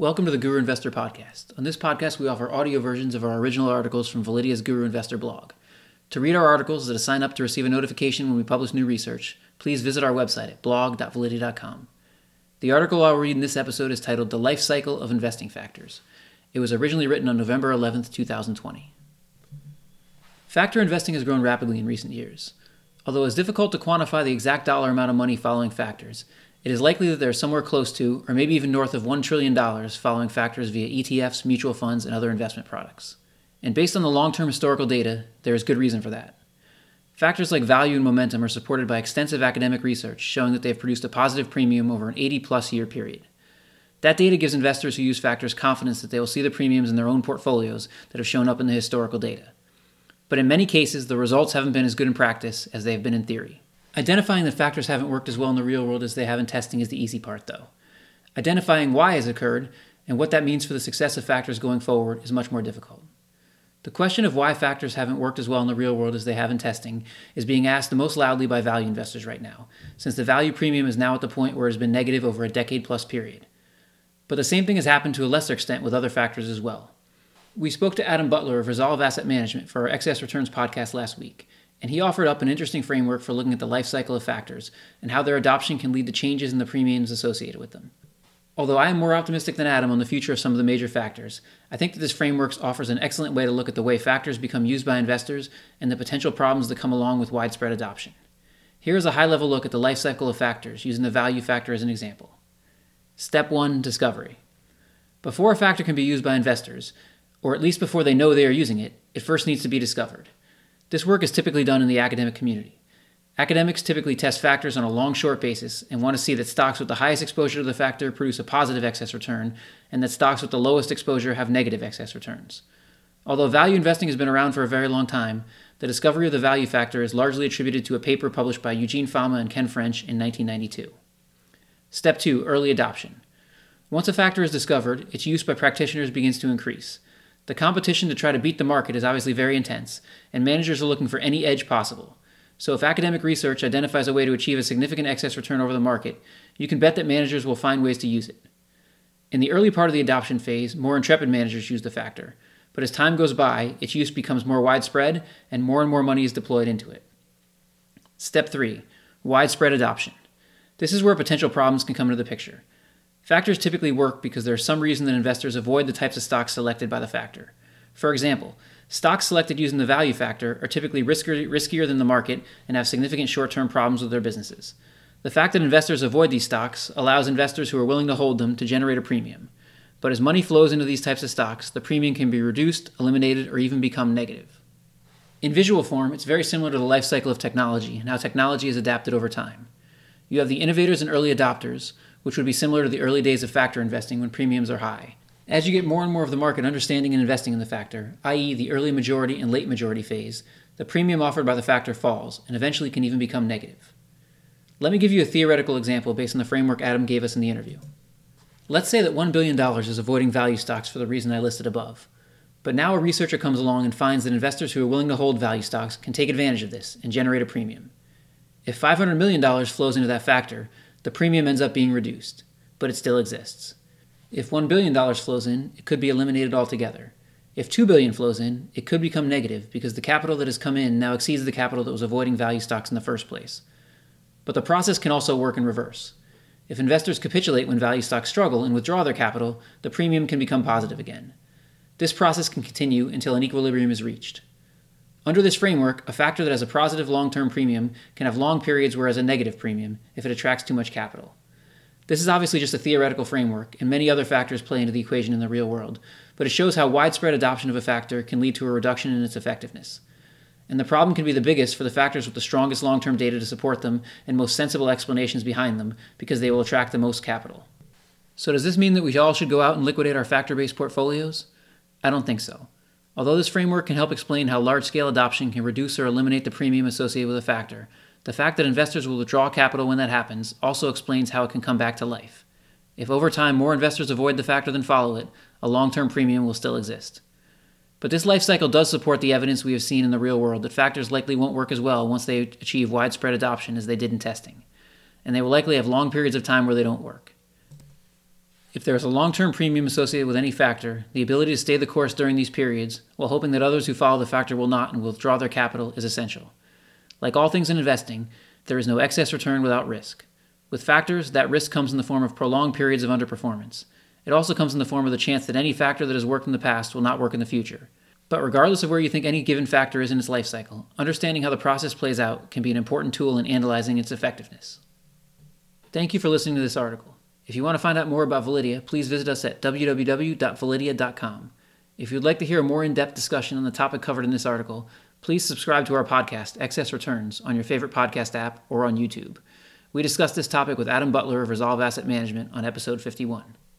Welcome to the Guru Investor Podcast. On this podcast, we offer audio versions of our original articles from Validea's Guru Investor blog. To read our articles or to sign up to receive a notification when we publish new research, please visit our website at blog.validea.com. The article I'll read in this episode is titled The Life Cycle of Investing Factors. It was originally written on November 11, 2020. Factor investing has grown rapidly in recent years. Although it's difficult to quantify the exact dollar amount of money following factors, it is likely that they're somewhere close to, or maybe even north of $1 trillion following factors via ETFs, mutual funds, and other investment products. And based on the long term historical data, there is good reason for that. Factors like value and momentum are supported by extensive academic research showing that they have produced a positive premium over an 80 plus year period. That data gives investors who use factors confidence that they will see the premiums in their own portfolios that have shown up in the historical data. But in many cases, the results haven't been as good in practice as they have been in theory. Identifying that factors haven't worked as well in the real world as they have in testing is the easy part, though. Identifying why has occurred and what that means for the success of factors going forward is much more difficult. The question of why factors haven't worked as well in the real world as they have in testing is being asked the most loudly by value investors right now, since the value premium is now at the point where it has been negative over a decade plus period. But the same thing has happened to a lesser extent with other factors as well. We spoke to Adam Butler of Resolve Asset Management for our Excess Returns podcast last week, and he offered up an interesting framework for looking at the life cycle of factors and how their adoption can lead to changes in the premiums associated with them. Although I am more optimistic than Adam on the future of some of the major factors, I think that this framework offers an excellent way to look at the way factors become used by investors and the potential problems that come along with widespread adoption. Here is a high level look at the life cycle of factors using the value factor as an example. Step 1 Discovery. Before a factor can be used by investors, or at least before they know they are using it, it first needs to be discovered. This work is typically done in the academic community. Academics typically test factors on a long short basis and want to see that stocks with the highest exposure to the factor produce a positive excess return, and that stocks with the lowest exposure have negative excess returns. Although value investing has been around for a very long time, the discovery of the value factor is largely attributed to a paper published by Eugene Fama and Ken French in 1992. Step 2 Early Adoption. Once a factor is discovered, its use by practitioners begins to increase. The competition to try to beat the market is obviously very intense, and managers are looking for any edge possible. So, if academic research identifies a way to achieve a significant excess return over the market, you can bet that managers will find ways to use it. In the early part of the adoption phase, more intrepid managers use the factor, but as time goes by, its use becomes more widespread and more and more money is deployed into it. Step 3 Widespread adoption. This is where potential problems can come into the picture. Factors typically work because there is some reason that investors avoid the types of stocks selected by the factor. For example, stocks selected using the value factor are typically riskier, riskier than the market and have significant short term problems with their businesses. The fact that investors avoid these stocks allows investors who are willing to hold them to generate a premium. But as money flows into these types of stocks, the premium can be reduced, eliminated, or even become negative. In visual form, it's very similar to the life cycle of technology and how technology is adapted over time. You have the innovators and early adopters, which would be similar to the early days of factor investing when premiums are high. As you get more and more of the market understanding and investing in the factor, i.e., the early majority and late majority phase, the premium offered by the factor falls and eventually can even become negative. Let me give you a theoretical example based on the framework Adam gave us in the interview. Let's say that $1 billion is avoiding value stocks for the reason I listed above. But now a researcher comes along and finds that investors who are willing to hold value stocks can take advantage of this and generate a premium. If $500 million flows into that factor, the premium ends up being reduced, but it still exists. If $1 billion flows in, it could be eliminated altogether. If 2 billion flows in, it could become negative because the capital that has come in now exceeds the capital that was avoiding value stocks in the first place. But the process can also work in reverse. If investors capitulate when value stocks struggle and withdraw their capital, the premium can become positive again. This process can continue until an equilibrium is reached. Under this framework, a factor that has a positive long term premium can have long periods where it has a negative premium if it attracts too much capital. This is obviously just a theoretical framework, and many other factors play into the equation in the real world, but it shows how widespread adoption of a factor can lead to a reduction in its effectiveness. And the problem can be the biggest for the factors with the strongest long term data to support them and most sensible explanations behind them, because they will attract the most capital. So, does this mean that we all should go out and liquidate our factor based portfolios? I don't think so. Although this framework can help explain how large scale adoption can reduce or eliminate the premium associated with a factor, the fact that investors will withdraw capital when that happens also explains how it can come back to life. If over time more investors avoid the factor than follow it, a long term premium will still exist. But this life cycle does support the evidence we have seen in the real world that factors likely won't work as well once they achieve widespread adoption as they did in testing, and they will likely have long periods of time where they don't work. If there is a long term premium associated with any factor, the ability to stay the course during these periods, while hoping that others who follow the factor will not and will withdraw their capital, is essential. Like all things in investing, there is no excess return without risk. With factors, that risk comes in the form of prolonged periods of underperformance. It also comes in the form of the chance that any factor that has worked in the past will not work in the future. But regardless of where you think any given factor is in its life cycle, understanding how the process plays out can be an important tool in analyzing its effectiveness. Thank you for listening to this article. If you want to find out more about Validea, please visit us at www.validea.com. If you'd like to hear a more in depth discussion on the topic covered in this article, please subscribe to our podcast, Excess Returns, on your favorite podcast app or on YouTube. We discussed this topic with Adam Butler of Resolve Asset Management on episode 51.